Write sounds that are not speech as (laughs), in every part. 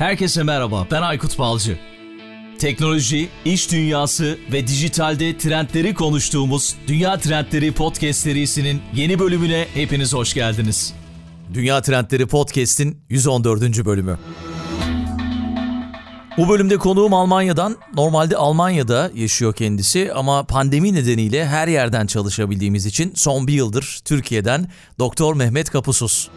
Herkese merhaba, ben Aykut Balcı. Teknoloji, iş dünyası ve dijitalde trendleri konuştuğumuz Dünya Trendleri Podcast serisinin yeni bölümüne hepiniz hoş geldiniz. Dünya Trendleri Podcast'in 114. bölümü. Bu bölümde konuğum Almanya'dan. Normalde Almanya'da yaşıyor kendisi ama pandemi nedeniyle her yerden çalışabildiğimiz için son bir yıldır Türkiye'den Doktor Mehmet Kapusuz.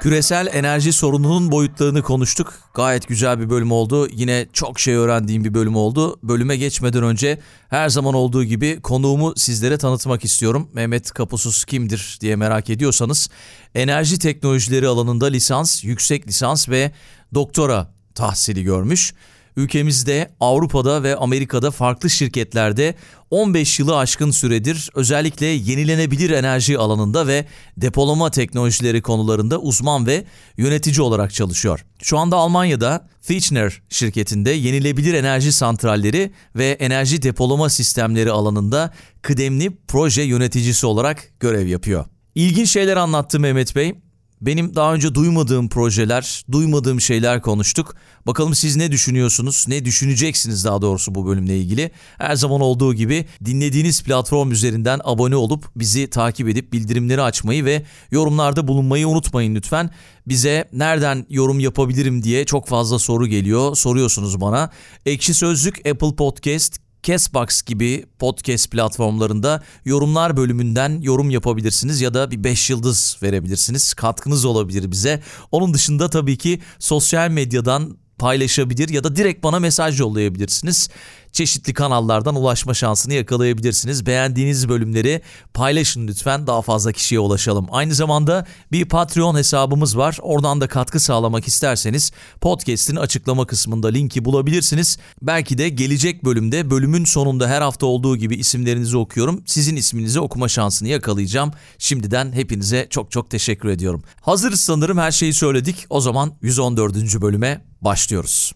Küresel enerji sorununun boyutlarını konuştuk. Gayet güzel bir bölüm oldu. Yine çok şey öğrendiğim bir bölüm oldu. Bölüme geçmeden önce her zaman olduğu gibi konuğumu sizlere tanıtmak istiyorum. Mehmet Kapusuz kimdir diye merak ediyorsanız enerji teknolojileri alanında lisans, yüksek lisans ve doktora tahsili görmüş. Ülkemizde, Avrupa'da ve Amerika'da farklı şirketlerde 15 yılı aşkın süredir özellikle yenilenebilir enerji alanında ve depolama teknolojileri konularında uzman ve yönetici olarak çalışıyor. Şu anda Almanya'da Fichner şirketinde yenilebilir enerji santralleri ve enerji depolama sistemleri alanında kıdemli proje yöneticisi olarak görev yapıyor. İlginç şeyler anlattı Mehmet Bey. Benim daha önce duymadığım projeler, duymadığım şeyler konuştuk. Bakalım siz ne düşünüyorsunuz, ne düşüneceksiniz daha doğrusu bu bölümle ilgili. Her zaman olduğu gibi dinlediğiniz platform üzerinden abone olup bizi takip edip bildirimleri açmayı ve yorumlarda bulunmayı unutmayın lütfen. Bize nereden yorum yapabilirim diye çok fazla soru geliyor. Soruyorsunuz bana. Ekşi Sözlük, Apple Podcast, Castbox gibi podcast platformlarında yorumlar bölümünden yorum yapabilirsiniz ya da bir 5 yıldız verebilirsiniz. Katkınız olabilir bize. Onun dışında tabii ki sosyal medyadan paylaşabilir ya da direkt bana mesaj yollayabilirsiniz çeşitli kanallardan ulaşma şansını yakalayabilirsiniz. Beğendiğiniz bölümleri paylaşın lütfen daha fazla kişiye ulaşalım. Aynı zamanda bir Patreon hesabımız var. Oradan da katkı sağlamak isterseniz podcast'in açıklama kısmında linki bulabilirsiniz. Belki de gelecek bölümde bölümün sonunda her hafta olduğu gibi isimlerinizi okuyorum. Sizin isminizi okuma şansını yakalayacağım. Şimdiden hepinize çok çok teşekkür ediyorum. Hazırız sanırım her şeyi söyledik. O zaman 114. bölüme başlıyoruz.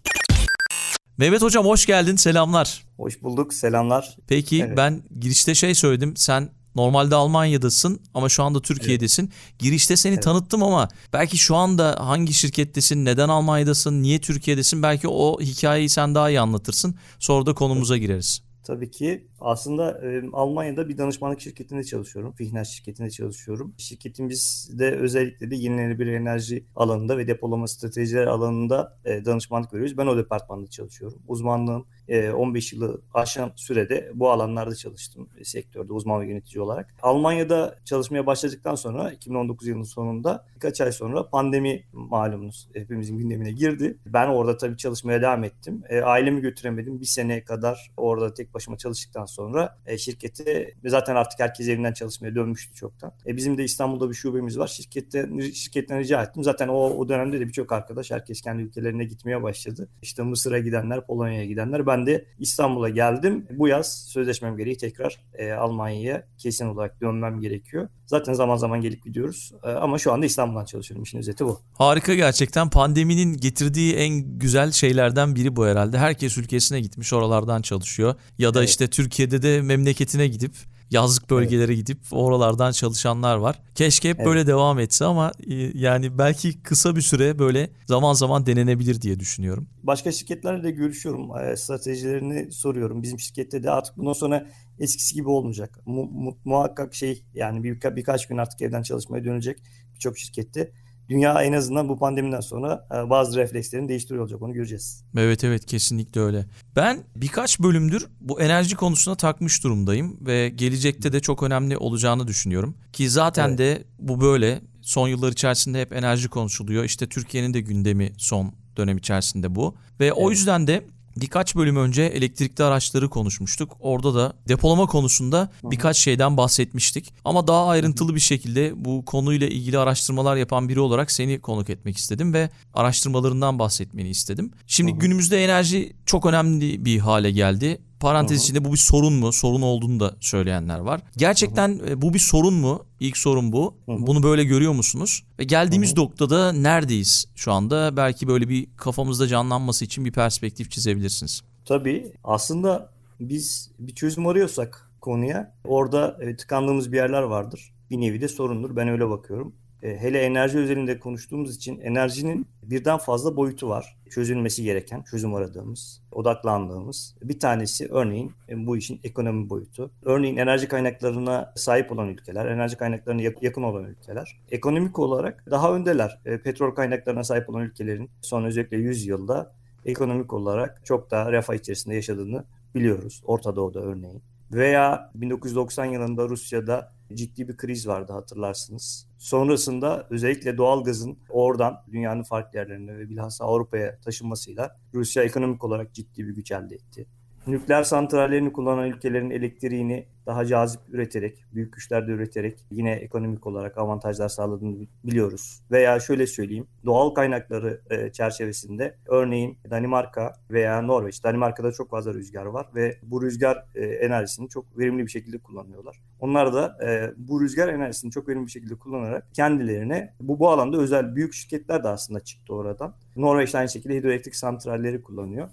Mehmet Hocam hoş geldin. Selamlar. Hoş bulduk. Selamlar. Peki evet. ben girişte şey söyledim. Sen normalde Almanya'dasın ama şu anda Türkiye'desin. Evet. Girişte seni evet. tanıttım ama belki şu anda hangi şirkettesin, neden Almanya'dasın, niye Türkiye'desin belki o hikayeyi sen daha iyi anlatırsın. Sonra da konumuza gireriz. Tabii ki aslında e, Almanya'da bir danışmanlık şirketinde çalışıyorum. Fihner şirketinde çalışıyorum. Şirketimizde özellikle de yenilenebilir enerji alanında ve depolama stratejiler alanında e, danışmanlık veriyoruz. Ben o departmanda çalışıyorum. Uzmanlığım e, 15 yılı aşan sürede bu alanlarda çalıştım e, sektörde uzman ve yönetici olarak. Almanya'da çalışmaya başladıktan sonra 2019 yılının sonunda birkaç ay sonra pandemi malumunuz hepimizin gündemine girdi. Ben orada tabii çalışmaya devam ettim. E, ailemi götüremedim. Bir sene kadar orada tek başıma çalıştıktan sonra e, şirketi zaten artık herkes evinden çalışmaya dönmüştü çoktan. E, bizim de İstanbul'da bir şubemiz var. Şirkette şirketten rica ettim. Zaten o, o dönemde de birçok arkadaş herkes kendi ülkelerine gitmeye başladı. İşte Mısır'a gidenler, Polonya'ya gidenler. Ben de İstanbul'a geldim. Bu yaz sözleşmem gereği tekrar e, Almanya'ya kesin olarak dönmem gerekiyor. Zaten zaman zaman gelip gidiyoruz. E, ama şu anda İstanbul'dan çalışıyorum. İşin özeti bu. Harika gerçekten. Pandeminin getirdiği en güzel şeylerden biri bu herhalde. Herkes ülkesine gitmiş oralardan çalışıyor. Ya da evet. işte Türkiye'de de memleketine gidip yazlık bölgelere evet. gidip oralardan çalışanlar var. Keşke hep evet. böyle devam etse ama e, yani belki kısa bir süre böyle zaman zaman denenebilir diye düşünüyorum. Başka şirketlerle de görüşüyorum. E, stratejilerini soruyorum. Bizim şirkette de artık bundan sonra eskisi gibi olmayacak. Mu, mu, muhakkak şey yani bir, birkaç gün artık evden çalışmaya dönecek birçok şirkette dünya en azından bu pandemiden sonra e, bazı reflekslerini değiştiriyor olacak onu göreceğiz. Evet evet kesinlikle öyle. Ben birkaç bölümdür bu enerji konusuna takmış durumdayım ve gelecekte de çok önemli olacağını düşünüyorum. Ki zaten evet. de bu böyle son yıllar içerisinde hep enerji konuşuluyor. İşte Türkiye'nin de gündemi son dönem içerisinde bu. Ve evet. o yüzden de Birkaç bölüm önce elektrikli araçları konuşmuştuk. Orada da depolama konusunda birkaç şeyden bahsetmiştik. Ama daha ayrıntılı bir şekilde bu konuyla ilgili araştırmalar yapan biri olarak seni konuk etmek istedim ve araştırmalarından bahsetmeni istedim. Şimdi günümüzde enerji çok önemli bir hale geldi. Parantez Hı-hı. içinde bu bir sorun mu? Sorun olduğunu da söyleyenler var. Gerçekten Hı-hı. E, bu bir sorun mu? İlk sorun bu. Hı-hı. Bunu böyle görüyor musunuz? Ve geldiğimiz Hı-hı. noktada neredeyiz şu anda? Belki böyle bir kafamızda canlanması için bir perspektif çizebilirsiniz. Tabii. Aslında biz bir çözüm arıyorsak konuya orada e, tıkandığımız bir yerler vardır. Bir nevi de sorundur. Ben öyle bakıyorum. E, hele enerji özelinde konuştuğumuz için enerjinin birden fazla boyutu var. Çözülmesi gereken, çözüm aradığımız, odaklandığımız. Bir tanesi örneğin e, bu işin ekonomi boyutu. Örneğin enerji kaynaklarına sahip olan ülkeler, enerji kaynaklarına yakın olan ülkeler. Ekonomik olarak daha öndeler. E, petrol kaynaklarına sahip olan ülkelerin son özellikle 100 yılda ekonomik olarak çok daha refah içerisinde yaşadığını biliyoruz. Orta Doğu'da örneğin. Veya 1990 yılında Rusya'da ciddi bir kriz vardı hatırlarsınız. Sonrasında özellikle doğalgazın oradan dünyanın farklı yerlerine ve bilhassa Avrupa'ya taşınmasıyla Rusya ekonomik olarak ciddi bir güç elde etti nükleer santrallerini kullanan ülkelerin elektriğini daha cazip üreterek, büyük güçlerde üreterek yine ekonomik olarak avantajlar sağladığını biliyoruz. Veya şöyle söyleyeyim, doğal kaynakları e, çerçevesinde örneğin Danimarka veya Norveç, Danimarka'da çok fazla rüzgar var ve bu rüzgar e, enerjisini çok verimli bir şekilde kullanıyorlar. Onlar da e, bu rüzgar enerjisini çok verimli bir şekilde kullanarak kendilerine bu, bu alanda özel büyük şirketler de aslında çıktı oradan. Norveç aynı şekilde hidroelektrik santralleri kullanıyor.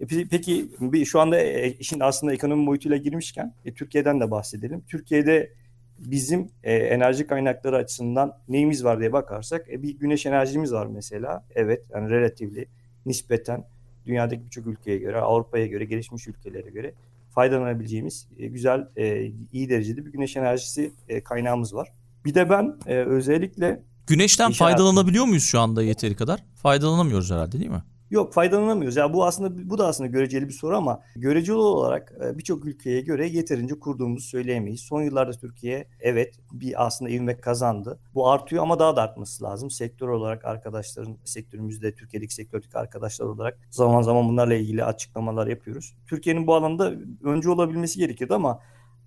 E, peki bir şu anda e, işin aslında ekonomi boyutuyla girmişken e, Türkiye'den de bahsedelim. Türkiye'de bizim e, enerji kaynakları açısından neyimiz var diye bakarsak e, bir güneş enerjimiz var mesela. Evet yani relatifli nispeten dünyadaki birçok ülkeye göre, Avrupa'ya göre, gelişmiş ülkelere göre faydalanabileceğimiz e, güzel, e, iyi derecede bir güneş enerjisi e, kaynağımız var. Bir de ben e, özellikle Güneşten faydalanabiliyor muyuz şu anda yeteri kadar? Faydalanamıyoruz herhalde değil mi? Yok faydalanamıyoruz. Ya bu aslında bu da aslında göreceli bir soru ama göreceli olarak e, birçok ülkeye göre yeterince kurduğumuzu söyleyemeyiz. Son yıllarda Türkiye evet bir aslında ivme kazandı. Bu artıyor ama daha da artması lazım. Sektör olarak arkadaşların sektörümüzde Türkiye'deki sektördeki arkadaşlar olarak zaman zaman bunlarla ilgili açıklamalar yapıyoruz. Türkiye'nin bu alanda öncü olabilmesi gerekiyordu ama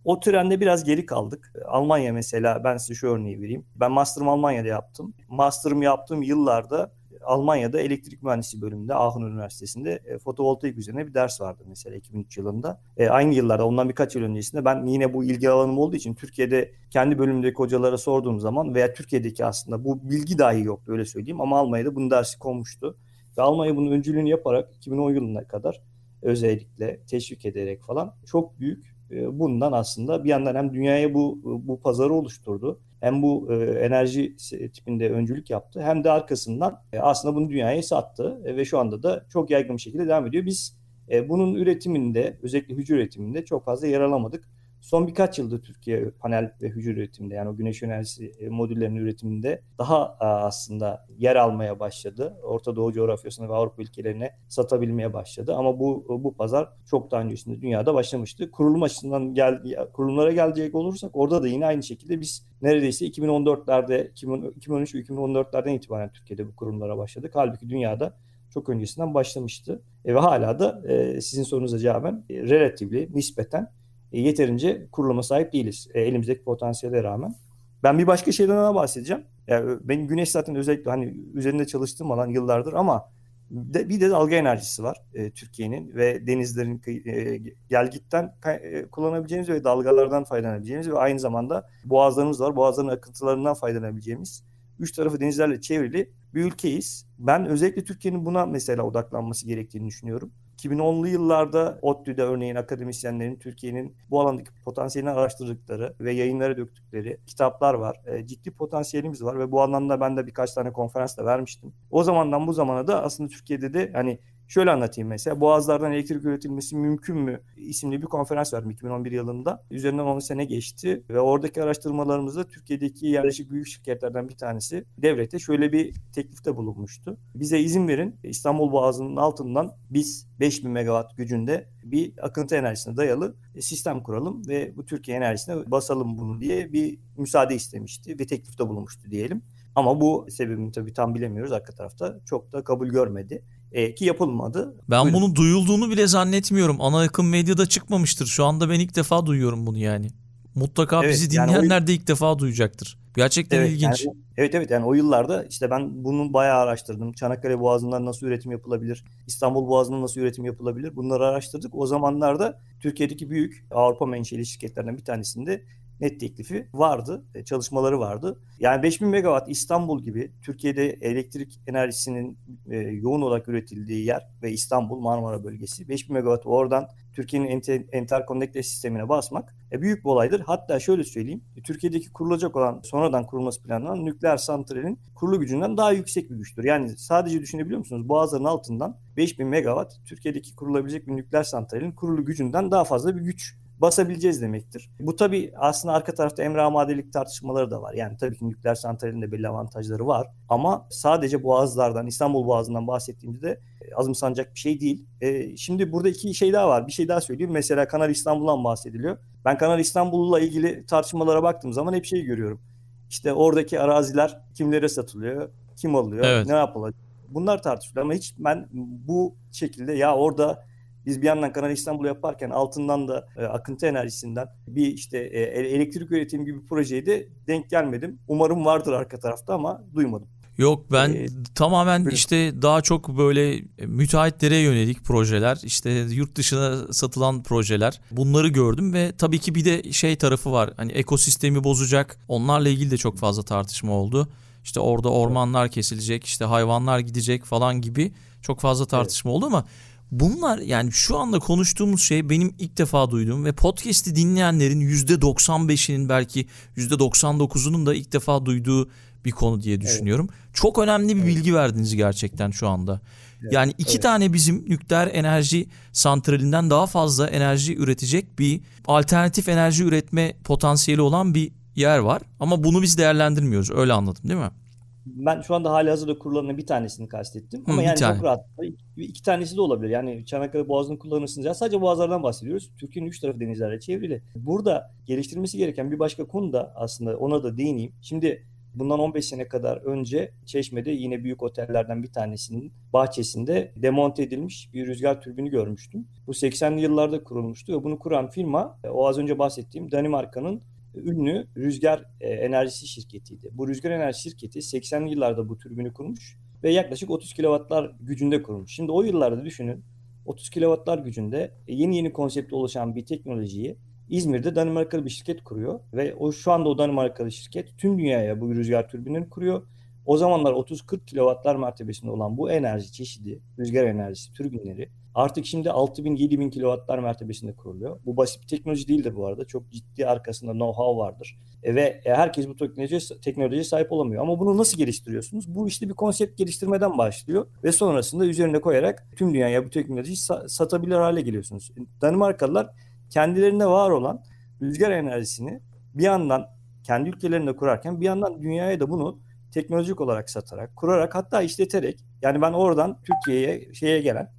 o trende biraz geri kaldık. Almanya mesela ben size şu örneği vereyim. Ben master'ımı Almanya'da yaptım. Master'ımı yaptığım yıllarda Almanya'da elektrik mühendisi bölümünde Aachen Üniversitesi'nde e, fotovoltaik üzerine bir ders vardı mesela 2003 yılında. E, aynı yıllarda ondan birkaç yıl öncesinde ben yine bu ilgi alanım olduğu için Türkiye'de kendi bölümümdeki hocalara sorduğum zaman veya Türkiye'deki aslında bu bilgi dahi yoktu öyle söyleyeyim ama Almanya'da bunun dersi konmuştu. Ve Almanya bunun öncülüğünü yaparak 2010 yılına kadar özellikle teşvik ederek falan çok büyük e, bundan aslında bir yandan hem dünyaya bu bu pazarı oluşturdu hem bu e, enerji tipinde öncülük yaptı hem de arkasından e, aslında bunu dünyaya sattı e, ve şu anda da çok yaygın bir şekilde devam ediyor. Biz e, bunun üretiminde özellikle hücre üretiminde çok fazla yer alamadık. Son birkaç yılda Türkiye panel ve hücre üretiminde yani o güneş enerjisi e, modüllerinin üretiminde daha aslında yer almaya başladı. Orta Doğu coğrafyasına ve Avrupa ülkelerine satabilmeye başladı. Ama bu bu pazar çok daha öncesinde dünyada başlamıştı. Kurulum açısından gel, kurulumlara gelecek olursak orada da yine aynı şekilde biz neredeyse 2014'lerde 2013 ve 2014'lerden itibaren Türkiye'de bu kurumlara başladık. Halbuki dünyada çok öncesinden başlamıştı. E, ve hala da e, sizin sorunuza cevaben e, relatifli, nispeten e, yeterince kuruluma sahip değiliz e, elimizdeki potansiyele rağmen. Ben bir başka şeyden daha bahsedeceğim. Yani benim güneş zaten özellikle hani üzerinde çalıştığım alan yıllardır ama de, bir de dalga enerjisi var e, Türkiye'nin ve denizlerin e, gelgitten e, kullanabileceğimiz ve dalgalardan faydalanabileceğimiz ve aynı zamanda boğazlarımız var. Boğazların akıntılarından faydalanabileceğimiz üç tarafı denizlerle çevrili bir ülkeyiz. Ben özellikle Türkiye'nin buna mesela odaklanması gerektiğini düşünüyorum. 2010'lu yıllarda ODTÜ'de örneğin akademisyenlerin Türkiye'nin bu alandaki potansiyelini araştırdıkları ve yayınlara döktükleri kitaplar var. E, ciddi potansiyelimiz var ve bu anlamda ben de birkaç tane konferans da vermiştim. O zamandan bu zamana da aslında Türkiye'de de hani Şöyle anlatayım mesela Boğazlardan elektrik üretilmesi mümkün mü isimli bir konferans verdim 2011 yılında. Üzerinden 10 sene geçti ve oradaki araştırmalarımızda Türkiye'deki yerleşik büyük şirketlerden bir tanesi devlete şöyle bir teklifte bulunmuştu. Bize izin verin İstanbul Boğazı'nın altından biz 5000 megawatt gücünde bir akıntı enerjisine dayalı sistem kuralım ve bu Türkiye enerjisine basalım bunu diye bir müsaade istemişti ve teklifte bulunmuştu diyelim. Ama bu sebebini tabii tam bilemiyoruz arka tarafta. Çok da kabul görmedi. E, ki yapılmadı. Ben Buyurun. bunu duyulduğunu bile zannetmiyorum. Ana akım medyada çıkmamıştır. Şu anda ben ilk defa duyuyorum bunu yani. Mutlaka evet, bizi dinleyenler yani o... de ilk defa duyacaktır. Gerçekten evet, ilginç. Yani, evet evet yani o yıllarda işte ben bunu bayağı araştırdım. Çanakkale Boğazı'ndan nasıl üretim yapılabilir? İstanbul Boğazı'ndan nasıl üretim yapılabilir? Bunları araştırdık. O zamanlarda Türkiye'deki büyük Avrupa menşeli şirketlerden bir tanesinde net teklifi vardı, e, çalışmaları vardı. Yani 5000 megawatt İstanbul gibi Türkiye'de elektrik enerjisinin e, yoğun olarak üretildiği yer ve İstanbul Marmara bölgesi 5000 megawatt oradan Türkiye'nin enter, sistemine basmak e, büyük bir olaydır. Hatta şöyle söyleyeyim. Türkiye'deki kurulacak olan sonradan kurulması planlanan nükleer santralin kurulu gücünden daha yüksek bir güçtür. Yani sadece düşünebiliyor musunuz? Boğazların altından 5000 megawatt Türkiye'deki kurulabilecek bir nükleer santralin kurulu gücünden daha fazla bir güç basabileceğiz demektir. Bu tabii aslında arka tarafta emre amadelik tartışmaları da var. Yani tabii ki nükleer santralin de belli avantajları var. Ama sadece boğazlardan, İstanbul Boğazı'ndan bahsettiğimizde e, azımsanacak bir şey değil. E, şimdi burada iki şey daha var. Bir şey daha söyleyeyim. Mesela Kanal İstanbul'dan bahsediliyor. Ben Kanal İstanbul'la ilgili tartışmalara baktığım zaman hep şey görüyorum. İşte oradaki araziler kimlere satılıyor, kim alıyor, evet. ne yapılacak. Bunlar tartışılıyor ama hiç ben bu şekilde ya orada biz bir yandan Kanal İstanbul yaparken altından da e, akıntı enerjisinden bir işte e, elektrik üretimi gibi bir projeye de denk gelmedim. Umarım vardır arka tarafta ama duymadım. Yok ben ee, tamamen buyurun. işte daha çok böyle müteahhitlere yönelik projeler işte yurt dışına satılan projeler bunları gördüm ve tabii ki bir de şey tarafı var hani ekosistemi bozacak onlarla ilgili de çok fazla tartışma oldu. İşte orada ormanlar kesilecek işte hayvanlar gidecek falan gibi çok fazla tartışma evet. oldu ama Bunlar yani şu anda konuştuğumuz şey benim ilk defa duyduğum ve podcast'i dinleyenlerin %95'inin belki %99'unun da ilk defa duyduğu bir konu diye düşünüyorum. Evet. Çok önemli bir evet. bilgi verdiniz gerçekten şu anda. Evet. Yani iki evet. tane bizim nükleer enerji santralinden daha fazla enerji üretecek bir alternatif enerji üretme potansiyeli olan bir yer var. Ama bunu biz değerlendirmiyoruz. Öyle anladım değil mi? Ben şu anda hali hazırda kurulanın bir tanesini kastettim. Ama Hı, yani tane. çok rahat. İki tanesi de olabilir. Yani Çanakkale Boğazı'nı kullanırsınız. Ya sadece boğazlardan bahsediyoruz. Türkiye'nin üç tarafı denizlerle çevrili. Burada geliştirilmesi gereken bir başka konu da aslında ona da değineyim. Şimdi Bundan 15 sene kadar önce Çeşme'de yine büyük otellerden bir tanesinin bahçesinde demonte edilmiş bir rüzgar türbini görmüştüm. Bu 80'li yıllarda kurulmuştu ve bunu kuran firma o az önce bahsettiğim Danimarka'nın ünlü rüzgar e, enerjisi şirketiydi. Bu rüzgar enerji şirketi 80'li yıllarda bu türbünü kurmuş ve yaklaşık 30 kilowattlar gücünde kurmuş. Şimdi o yıllarda düşünün 30 kilowattlar gücünde e, yeni yeni konsepte oluşan bir teknolojiyi İzmir'de Danimarkalı bir şirket kuruyor ve o şu anda o Danimarkalı şirket tüm dünyaya bu rüzgar türbinini kuruyor. O zamanlar 30-40 kilowattlar mertebesinde olan bu enerji çeşidi, rüzgar enerjisi türbinleri Artık şimdi 6000-7000 kW'lar mertebesinde kuruluyor. Bu basit bir teknoloji değildir bu arada. Çok ciddi arkasında know-how vardır. E, ve e, herkes bu teknolojiye, teknolojiye sahip olamıyor. Ama bunu nasıl geliştiriyorsunuz? Bu işte bir konsept geliştirmeden başlıyor ve sonrasında üzerine koyarak tüm dünyaya bu teknolojiyi sa- satabilir hale geliyorsunuz. Danimarkalılar kendilerine var olan rüzgar enerjisini bir yandan kendi ülkelerinde kurarken bir yandan dünyaya da bunu teknolojik olarak satarak, kurarak hatta işleterek yani ben oradan Türkiye'ye şeye gelen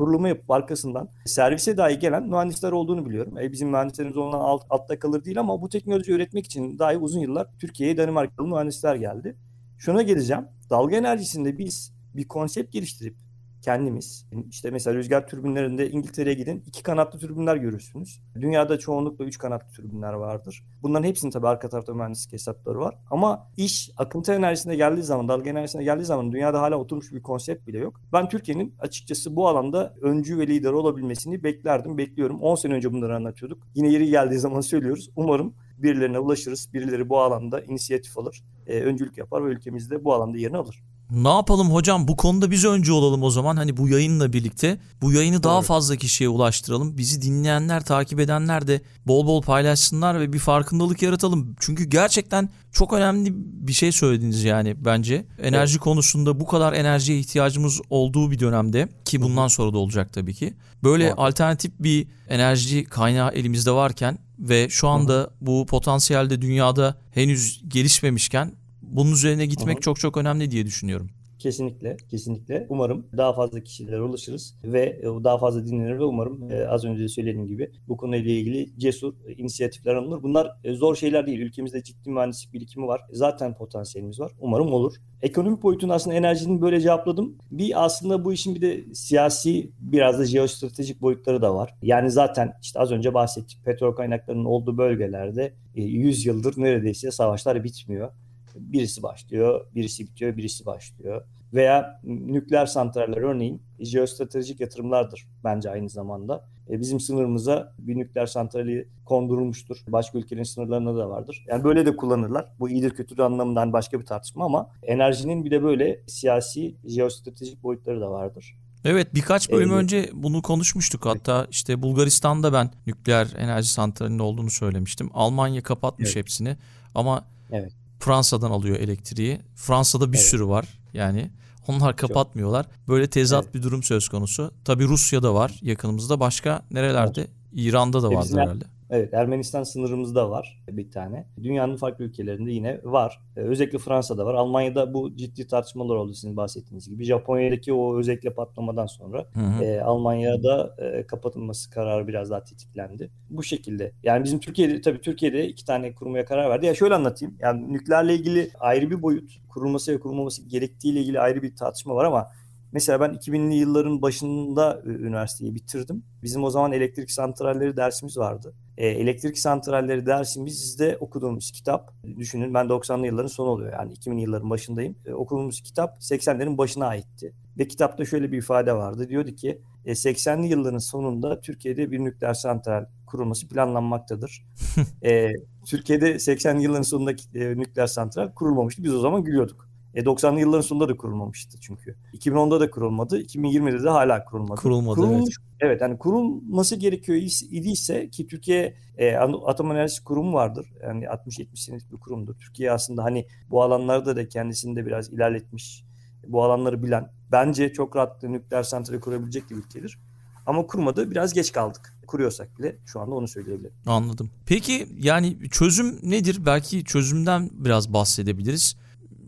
kurulumu yapıp arkasından servise dahi gelen mühendisler olduğunu biliyorum. E, bizim mühendislerimiz ondan alt, altta kalır değil ama bu teknoloji üretmek için dahi uzun yıllar Türkiye'ye Danimarkalı mühendisler geldi. Şuna geleceğim. Dalga enerjisinde biz bir konsept geliştirip kendimiz. İşte mesela rüzgar türbinlerinde İngiltere'ye gidin iki kanatlı türbinler görürsünüz. Dünyada çoğunlukla üç kanatlı türbinler vardır. Bunların hepsinin tabii arka tarafta mühendislik hesapları var. Ama iş akıntı enerjisine geldiği zaman, dalga enerjisine geldiği zaman dünyada hala oturmuş bir konsept bile yok. Ben Türkiye'nin açıkçası bu alanda öncü ve lider olabilmesini beklerdim, bekliyorum. 10 sene önce bunları anlatıyorduk. Yine yeri geldiği zaman söylüyoruz. Umarım birilerine ulaşırız. Birileri bu alanda inisiyatif alır, e, öncülük yapar ve ülkemizde bu alanda yerini alır. Ne yapalım hocam bu konuda biz önce olalım o zaman hani bu yayınla birlikte bu yayını daha fazla kişiye ulaştıralım. Bizi dinleyenler takip edenler de bol bol paylaşsınlar ve bir farkındalık yaratalım. Çünkü gerçekten çok önemli bir şey söylediniz yani bence. Enerji evet. konusunda bu kadar enerjiye ihtiyacımız olduğu bir dönemde ki bundan sonra da olacak tabii ki. Böyle evet. alternatif bir enerji kaynağı elimizde varken ve şu anda bu potansiyelde dünyada henüz gelişmemişken bunun üzerine gitmek Aha. çok çok önemli diye düşünüyorum. Kesinlikle, kesinlikle. Umarım daha fazla kişilere ulaşırız ve e, daha fazla dinlenir ve umarım e, az önce de söylediğim gibi bu konuyla ilgili cesur inisiyatifler alınır. Bunlar e, zor şeyler değil. Ülkemizde ciddi mühendislik birikimi var. Zaten potansiyelimiz var. Umarım olur. Ekonomik boyutunu aslında enerjinin böyle cevapladım. Bir aslında bu işin bir de siyasi biraz da jeostratejik boyutları da var. Yani zaten işte az önce bahsettik petrol kaynaklarının olduğu bölgelerde 100 yıldır neredeyse savaşlar bitmiyor birisi başlıyor, birisi bitiyor, birisi başlıyor. Veya nükleer santraller örneğin jeostratejik yatırımlardır bence aynı zamanda. E, bizim sınırımıza bir nükleer santrali kondurulmuştur. Başka ülkelerin sınırlarında da vardır. Yani böyle de kullanırlar. Bu iyidir kötüdür anlamından başka bir tartışma ama enerjinin bir de böyle siyasi, jeostratejik boyutları da vardır. Evet birkaç bölüm evet. önce bunu konuşmuştuk. Hatta işte Bulgaristan'da ben nükleer enerji santralinin olduğunu söylemiştim. Almanya kapatmış evet. hepsini ama evet. Fransa'dan alıyor elektriği. Fransa'da bir evet. sürü var yani. Onlar kapatmıyorlar. Böyle tezat evet. bir durum söz konusu. Tabii Rusya'da var yakınımızda. Başka nerelerde? Evet. İran'da da vardı herhalde. Evet Ermenistan sınırımızda var bir tane. Dünyanın farklı ülkelerinde yine var. Ee, özellikle Fransa'da var. Almanya'da bu ciddi tartışmalar oldu sizin bahsettiğiniz gibi. Japonya'daki o özellikle patlamadan sonra hı hı. E, Almanya'da e, kapatılması kararı biraz daha tetiklendi. Bu şekilde. Yani bizim Türkiye'de tabii Türkiye'de iki tane kurmaya karar verdi. Ya şöyle anlatayım. Yani nükleerle ilgili ayrı bir boyut kurulması ve kurulmaması gerektiğiyle ilgili ayrı bir tartışma var ama Mesela ben 2000'li yılların başında üniversiteyi bitirdim. Bizim o zaman elektrik santralleri dersimiz vardı. E, elektrik santralleri dersimizde okuduğumuz kitap, düşünün ben 90'lı yılların sonu oluyor yani 2000'li yılların başındayım. E, okuduğumuz kitap 80'lerin başına aitti. Ve kitapta şöyle bir ifade vardı. Diyordu ki e, 80'li yılların sonunda Türkiye'de bir nükleer santral kurulması planlanmaktadır. (laughs) e, Türkiye'de 80'li yılların sonundaki e, nükleer santral kurulmamıştı. Biz o zaman gülüyorduk. E 90'lı yılların sonunda da kurulmamıştı çünkü. 2010'da da kurulmadı. 2020'de de hala kurulmadı. Kurulmadı Kurulmuş, evet. Evet yani kurulması gerekiyor idiyse ki Türkiye e, Atom Enerjisi Kurumu vardır. Yani 60-70 senelik bir kurumdur. Türkiye aslında hani bu alanlarda da kendisini de biraz ilerletmiş. Bu alanları bilen. Bence çok rahat nükleer santrali kurabilecek bir ülkedir. Ama kurmadı. Biraz geç kaldık. Kuruyorsak bile şu anda onu söyleyebilirim. Anladım. Peki yani çözüm nedir? Belki çözümden biraz bahsedebiliriz.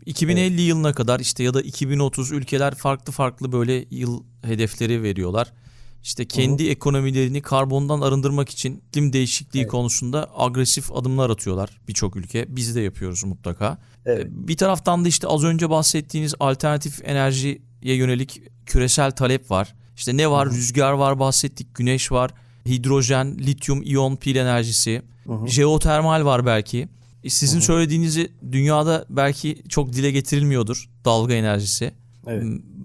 2050 evet. yılına kadar işte ya da 2030 ülkeler farklı farklı böyle yıl hedefleri veriyorlar. İşte kendi Hı-hı. ekonomilerini karbondan arındırmak için iklim değişikliği evet. konusunda agresif adımlar atıyorlar birçok ülke. Biz de yapıyoruz mutlaka. Evet. Ee, bir taraftan da işte az önce bahsettiğiniz alternatif enerjiye yönelik küresel talep var. İşte ne var? Hı-hı. Rüzgar var bahsettik, güneş var, hidrojen, lityum iyon pil enerjisi, Hı-hı. jeotermal var belki. E, sizin Hı-hı. söylediğinizi dünyada belki çok dile getirilmiyordur dalga enerjisi. Evet.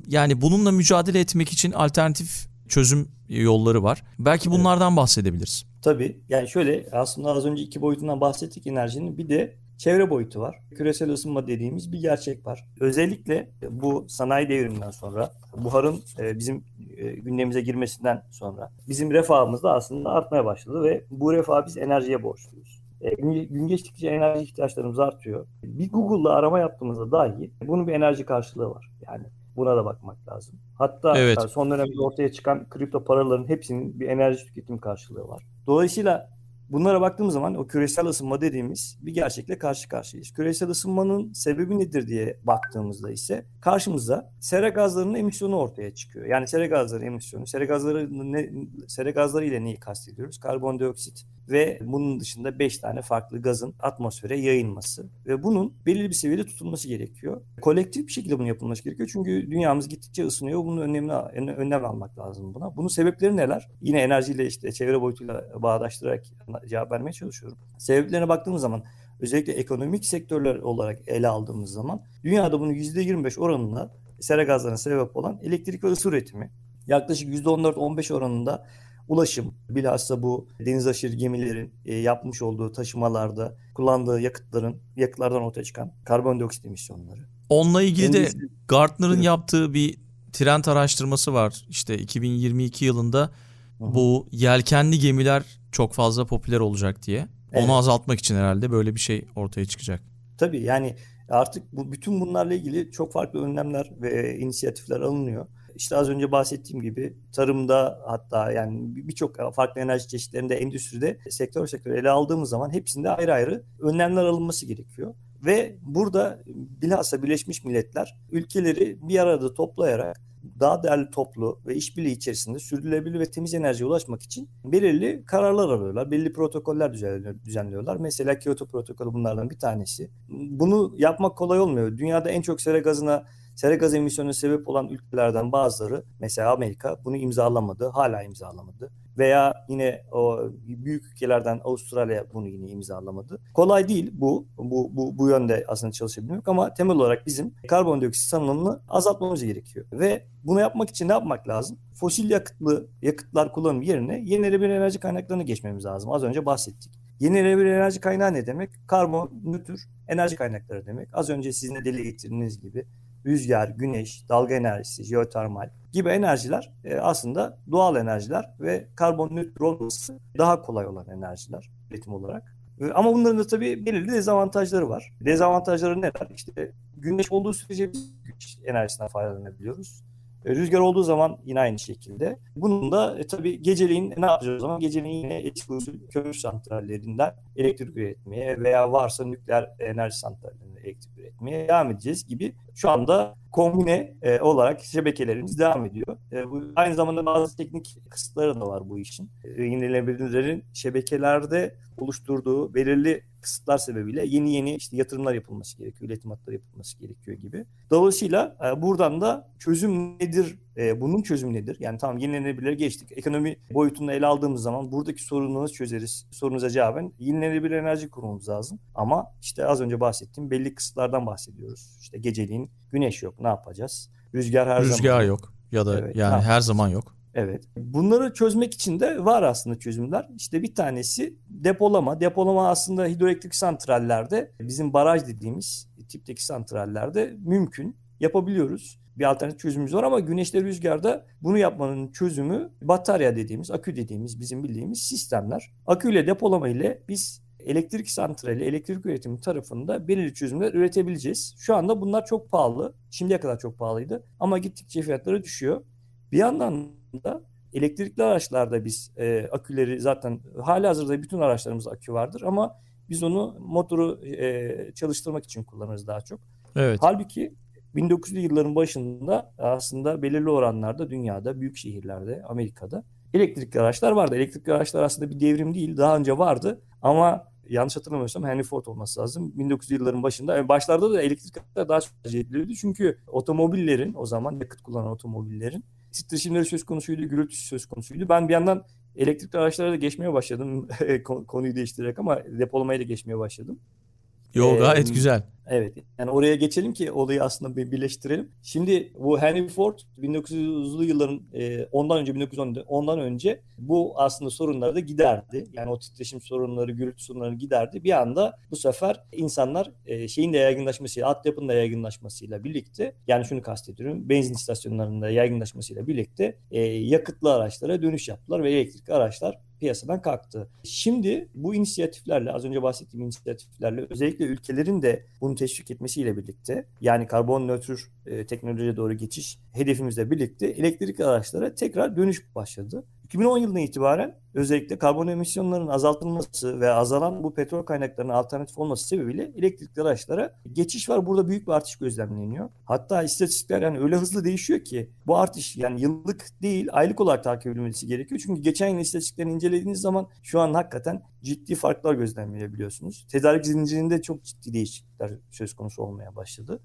Yani bununla mücadele etmek için alternatif çözüm yolları var. Belki bunlardan evet. bahsedebiliriz. Tabii. Yani şöyle aslında az önce iki boyutundan bahsettik enerjinin. Bir de çevre boyutu var. Küresel ısınma dediğimiz bir gerçek var. Özellikle bu sanayi devriminden sonra buharın e, bizim e, gündemimize girmesinden sonra bizim refahımız da aslında artmaya başladı ve bu refah biz enerjiye borçluyuz. E, gün geçtikçe enerji ihtiyaçlarımız artıyor. Bir Google'da arama yaptığımızda dahi bunun bir enerji karşılığı var. Yani buna da bakmak lazım. Hatta evet. son dönemde ortaya çıkan kripto paraların hepsinin bir enerji tüketim karşılığı var. Dolayısıyla Bunlara baktığımız zaman o küresel ısınma dediğimiz bir gerçekle karşı karşıyayız. Küresel ısınmanın sebebi nedir diye baktığımızda ise karşımıza sera gazlarının emisyonu ortaya çıkıyor. Yani sera gazları emisyonu, sera gazları ne, sera gazları ile neyi kastediyoruz? Karbondioksit ve bunun dışında 5 tane farklı gazın atmosfere yayılması ve bunun belirli bir seviyede tutulması gerekiyor. Kolektif bir şekilde bunun yapılması gerekiyor. Çünkü dünyamız gittikçe ısınıyor. Bunun önlemini önlem almak lazım buna. Bunun sebepleri neler? Yine enerjiyle işte çevre boyutuyla bağdaştırarak cevap vermeye çalışıyorum. Sebeplerine baktığımız zaman özellikle ekonomik sektörler olarak ele aldığımız zaman dünyada bunun %25 oranında sera gazlarına sebep olan elektrik ve ısı üretimi. Yaklaşık %14-15 oranında ulaşım, bilhassa bu deniz aşırı gemilerin e, yapmış olduğu taşımalarda kullandığı yakıtların, yakıtlardan ortaya çıkan karbondioksit emisyonları. Onunla ilgili de Gartner'ın yaptığı bir trend araştırması var. İşte 2022 yılında Hı-hı. bu yelkenli gemiler çok fazla popüler olacak diye. Evet. Onu azaltmak için herhalde böyle bir şey ortaya çıkacak. Tabii yani artık bu bütün bunlarla ilgili çok farklı önlemler ve inisiyatifler alınıyor. İşte az önce bahsettiğim gibi tarımda hatta yani birçok farklı enerji çeşitlerinde endüstride sektör sektör ele aldığımız zaman hepsinde ayrı ayrı önlemler alınması gerekiyor. Ve burada bilhassa Birleşmiş Milletler ülkeleri bir arada toplayarak daha değerli toplu ve işbirliği içerisinde sürdürülebilir ve temiz enerjiye ulaşmak için belirli kararlar alıyorlar. Belirli protokoller düzenliyorlar. Mesela Kyoto protokolü bunlardan bir tanesi. Bunu yapmak kolay olmuyor. Dünyada en çok sera gazına sera gaz emisyonuna sebep olan ülkelerden bazıları mesela Amerika bunu imzalamadı, hala imzalamadı. Veya yine o büyük ülkelerden Avustralya bunu yine imzalamadı. Kolay değil bu, bu, bu, bu yönde aslında çalışabilmek ama temel olarak bizim karbondioksit salınımını azaltmamız gerekiyor. Ve bunu yapmak için ne yapmak lazım? Fosil yakıtlı yakıtlar kullanım yerine yenilenebilir enerji kaynaklarına geçmemiz lazım. Az önce bahsettik. Yenilenebilir enerji kaynağı ne demek? Karbon nötr enerji kaynakları demek. Az önce sizin de dile getirdiğiniz gibi rüzgar, güneş, dalga enerjisi, jeotermal gibi enerjiler e, aslında doğal enerjiler ve karbon nötr olması daha kolay olan enerjiler üretim olarak. E, ama bunların da tabii belirli dezavantajları var. Dezavantajları neler? İşte güneş olduğu sürece güneş enerjisinden faydalanabiliyoruz. E, rüzgar olduğu zaman yine aynı şekilde. Bunun da e, tabii geceliğin ne yapacağız o zaman? Geceliğin yine eski usul kömür santrallerinden elektrik üretmeye veya varsa nükleer enerji santrallerinden elektrik üretmeye devam edeceğiz gibi şu anda kombine e, olarak şebekelerimiz devam ediyor. E, bu, aynı zamanda bazı teknik kısıtları da var bu işin. E, yenilenebilirlerin şebekelerde oluşturduğu belirli kısıtlar sebebiyle yeni yeni işte yatırımlar yapılması gerekiyor, üretim hatları yapılması gerekiyor gibi. Dolayısıyla e, buradan da çözüm nedir, e, bunun çözümü nedir? Yani tamam yenilenebilir geçtik. Ekonomi boyutunda ele aldığımız zaman buradaki sorunu nasıl çözeriz? Sorunuza cevaben yenilenebilir enerji kurmamız lazım. Ama işte az önce bahsettiğim belli kısıtlardan bahsediyoruz. İşte geceliğin güneş yok ne yapacağız? Rüzgar her Rüzgar zaman Rüzgar yok ya da Evet, yani her zaman yok. Evet. Bunları çözmek için de var aslında çözümler. İşte bir tanesi depolama. Depolama aslında hidroelektrik santrallerde bizim baraj dediğimiz tipteki santrallerde mümkün. Yapabiliyoruz. Bir alternatif çözümümüz var ama güneşte rüzgarda bunu yapmanın çözümü batarya dediğimiz, akü dediğimiz bizim bildiğimiz sistemler. Aküyle depolama ile biz elektrik santrali, elektrik üretimi tarafında belirli çözümler üretebileceğiz. Şu anda bunlar çok pahalı. Şimdiye kadar çok pahalıydı ama gittikçe fiyatları düşüyor. Bir yandan da elektrikli araçlarda biz e, aküleri zaten hali hazırda bütün araçlarımızda akü vardır ama biz onu motoru e, çalıştırmak için kullanırız daha çok. Evet. Halbuki 1900'lü yılların başında aslında belirli oranlarda dünyada, büyük şehirlerde, Amerika'da elektrikli araçlar vardı. Elektrikli araçlar aslında bir devrim değil, daha önce vardı ama yanlış hatırlamıyorsam Henry Ford olması lazım. 1900'lü yılların başında. Yani başlarda da elektrikli araçlar daha çok tercih ediliyordu. Çünkü otomobillerin o zaman yakıt kullanan otomobillerin titreşimleri söz konusuydu, gürültüsü söz konusuydu. Ben bir yandan elektrikli araçlara da geçmeye başladım (laughs) konuyu değiştirerek ama depolamaya da geçmeye başladım. Yo gayet ee, güzel. Evet. Yani oraya geçelim ki olayı aslında bir birleştirelim. Şimdi bu Henry Ford 1900'lü yılların e, ondan önce 1910'da ondan önce bu aslında sorunları da giderdi. Yani o titreşim sorunları, gürültü sorunlarını giderdi. Bir anda bu sefer insanlar e, şeyin de yaygınlaşmasıyla, altyapının da yaygınlaşmasıyla birlikte yani şunu kastediyorum. Benzin istasyonlarında yaygınlaşmasıyla birlikte e, yakıtlı araçlara dönüş yaptılar ve elektrikli araçlar piyasadan kalktı. Şimdi bu inisiyatiflerle az önce bahsettiğim inisiyatiflerle özellikle ülkelerin de bunu teşvik etmesiyle birlikte yani karbon nötr e, teknolojiye doğru geçiş hedefimizle birlikte elektrikli araçlara tekrar dönüş başladı. 2010 yılından itibaren özellikle karbon emisyonlarının azaltılması ve azalan bu petrol kaynaklarının alternatif olması sebebiyle elektrikli araçlara geçiş var. Burada büyük bir artış gözlemleniyor. Hatta istatistikler yani öyle hızlı değişiyor ki bu artış yani yıllık değil aylık olarak takip edilmesi gerekiyor. Çünkü geçen yıl istatistiklerini incelediğiniz zaman şu an hakikaten ciddi farklar gözlemleyebiliyorsunuz. Tedarik zincirinde çok ciddi değişiklikler söz konusu olmaya başladı.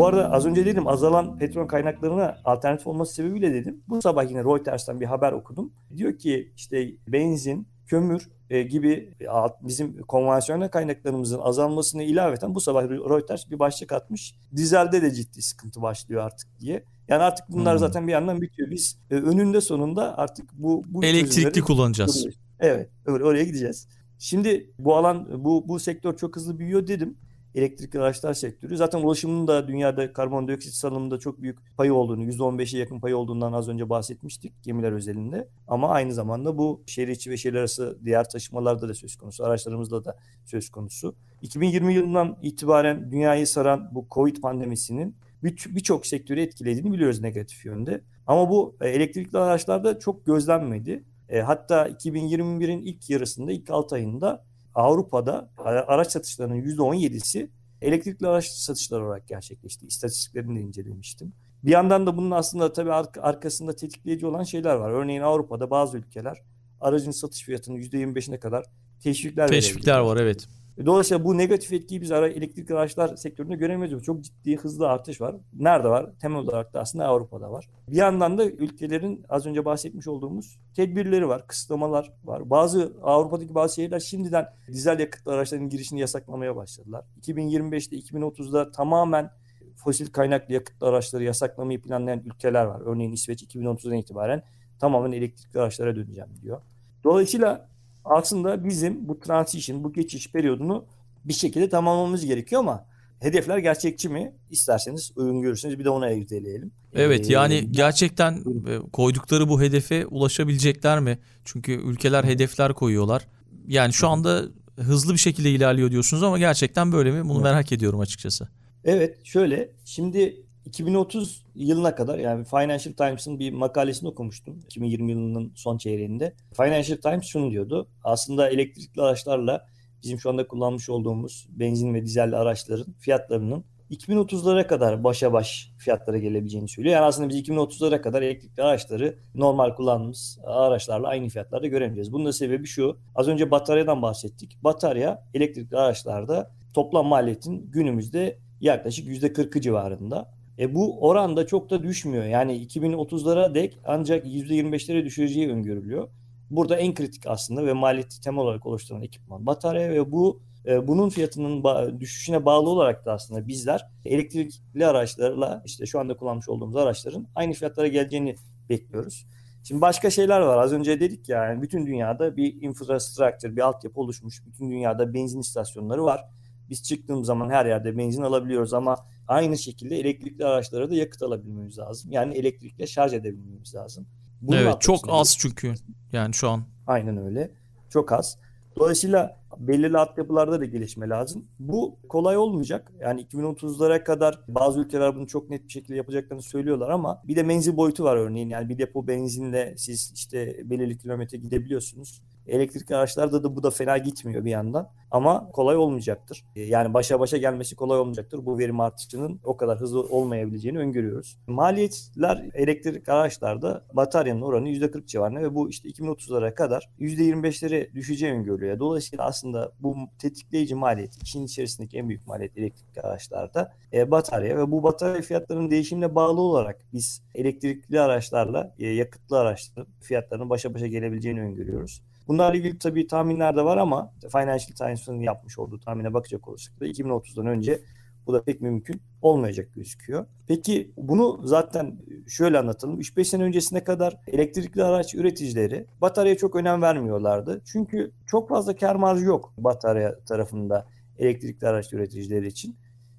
Bu arada az önce dedim azalan petrol kaynaklarına alternatif olması sebebiyle dedim. Bu sabah yine Reuters'tan bir haber okudum. Diyor ki işte benzin, kömür e, gibi e, bizim konvansiyonel kaynaklarımızın azalmasına ilaveten bu sabah Reuters bir başlık atmış. Dizelde de ciddi sıkıntı başlıyor artık diye. Yani artık bunlar hmm. zaten bir yandan bitiyor. Biz e, önünde sonunda artık bu, bu elektrikli kullanacağız. Evet, oraya gideceğiz. Şimdi bu alan bu bu sektör çok hızlı büyüyor dedim elektrikli araçlar sektörü. Zaten ulaşımın da dünyada karbondioksit salımında çok büyük payı olduğunu, %15'e yakın payı olduğundan az önce bahsetmiştik gemiler özelinde. Ama aynı zamanda bu şehir içi ve şehir arası diğer taşımalarda da söz konusu, araçlarımızda da söz konusu. 2020 yılından itibaren dünyayı saran bu Covid pandemisinin birçok bir sektörü etkilediğini biliyoruz negatif yönde. Ama bu e, elektrikli araçlarda çok gözlenmedi. E, hatta 2021'in ilk yarısında, ilk 6 ayında Avrupa'da araç satışlarının %17'si elektrikli araç satışları olarak gerçekleşti. İstatistiklerini de incelemiştim. Bir yandan da bunun aslında tabii arkasında tetikleyici olan şeyler var. Örneğin Avrupa'da bazı ülkeler aracın satış fiyatının %25'ine kadar teşvikler Teşvikler var evet. Dolayısıyla bu negatif etkiyi biz ara, elektrik araçlar sektöründe göremiyoruz. Çok ciddi hızlı artış var. Nerede var? Temel olarak da aslında Avrupa'da var. Bir yandan da ülkelerin az önce bahsetmiş olduğumuz tedbirleri var, kısıtlamalar var. Bazı Avrupa'daki bazı şehirler şimdiden dizel yakıtlı araçların girişini yasaklamaya başladılar. 2025'te 2030'da tamamen fosil kaynaklı yakıtlı araçları yasaklamayı planlayan ülkeler var. Örneğin İsveç 2030'dan itibaren tamamen elektrikli araçlara döneceğim diyor. Dolayısıyla aslında bizim bu transition, bu geçiş periyodunu bir şekilde tamamlamamız gerekiyor ama hedefler gerçekçi mi? İsterseniz uygun görürsünüz bir de ona irdeleyelim. Evet ee, yani gerçekten e, koydukları bu hedefe ulaşabilecekler mi? Çünkü ülkeler hedefler koyuyorlar. Yani şu anda hızlı bir şekilde ilerliyor diyorsunuz ama gerçekten böyle mi? Bunu merak ediyorum açıkçası. Evet şöyle şimdi 2030 yılına kadar yani Financial Times'ın bir makalesini okumuştum 2020 yılının son çeyreğinde. Financial Times şunu diyordu. Aslında elektrikli araçlarla bizim şu anda kullanmış olduğumuz benzin ve dizelli araçların fiyatlarının 2030'lara kadar başa baş fiyatlara gelebileceğini söylüyor. Yani aslında biz 2030'lara kadar elektrikli araçları normal kullandığımız araçlarla aynı fiyatlarda göremeyeceğiz. Bunun da sebebi şu. Az önce bataryadan bahsettik. Batarya elektrikli araçlarda toplam maliyetin günümüzde yaklaşık %40'ı civarında. E bu oran da çok da düşmüyor. Yani 2030'lara dek ancak %25'lere düşüreceği öngörülüyor. Burada en kritik aslında ve maliyeti temel olarak oluşturan ekipman batarya ve bu e, bunun fiyatının ba- düşüşüne bağlı olarak da aslında bizler elektrikli araçlarla işte şu anda kullanmış olduğumuz araçların aynı fiyatlara geleceğini bekliyoruz. Şimdi başka şeyler var. Az önce dedik ya yani bütün dünyada bir infrastructure, bir altyapı oluşmuş. Bütün dünyada benzin istasyonları var. Biz çıktığımız zaman her yerde benzin alabiliyoruz ama aynı şekilde elektrikli araçlara da yakıt alabilmemiz lazım. Yani elektrikle şarj edebilmemiz lazım. Bunu evet çok az çünkü yani şu an. Aynen öyle. Çok az. Dolayısıyla belirli altyapılarda da gelişme lazım. Bu kolay olmayacak. Yani 2030'lara kadar bazı ülkeler bunu çok net bir şekilde yapacaklarını söylüyorlar ama bir de menzil boyutu var örneğin. Yani bir depo benzinle siz işte belirli kilometre gidebiliyorsunuz. Elektrikli araçlarda da bu da fena gitmiyor bir yandan. Ama kolay olmayacaktır. E, yani başa başa gelmesi kolay olmayacaktır. Bu verim artışının o kadar hızlı olmayabileceğini öngörüyoruz. Maliyetler elektrik araçlarda bataryanın oranı %40 civarında ve bu işte 2030'lara kadar %25'lere düşeceği öngörülüyor. Dolayısıyla aslında bu tetikleyici maliyet, işin içerisindeki en büyük maliyet elektrikli araçlarda e, batarya ve bu batarya fiyatlarının değişimine bağlı olarak biz elektrikli araçlarla e, yakıtlı araçların fiyatlarının başa başa gelebileceğini öngörüyoruz. Bunlarla ilgili tabii tahminler de var ama Financial Times'ın yapmış olduğu tahmine bakacak olursak da 2030'dan önce bu da pek mümkün olmayacak gözüküyor. Peki bunu zaten şöyle anlatalım. 3-5 sene öncesine kadar elektrikli araç üreticileri bataryaya çok önem vermiyorlardı. Çünkü çok fazla kar marjı yok batarya tarafında elektrikli araç üreticileri için.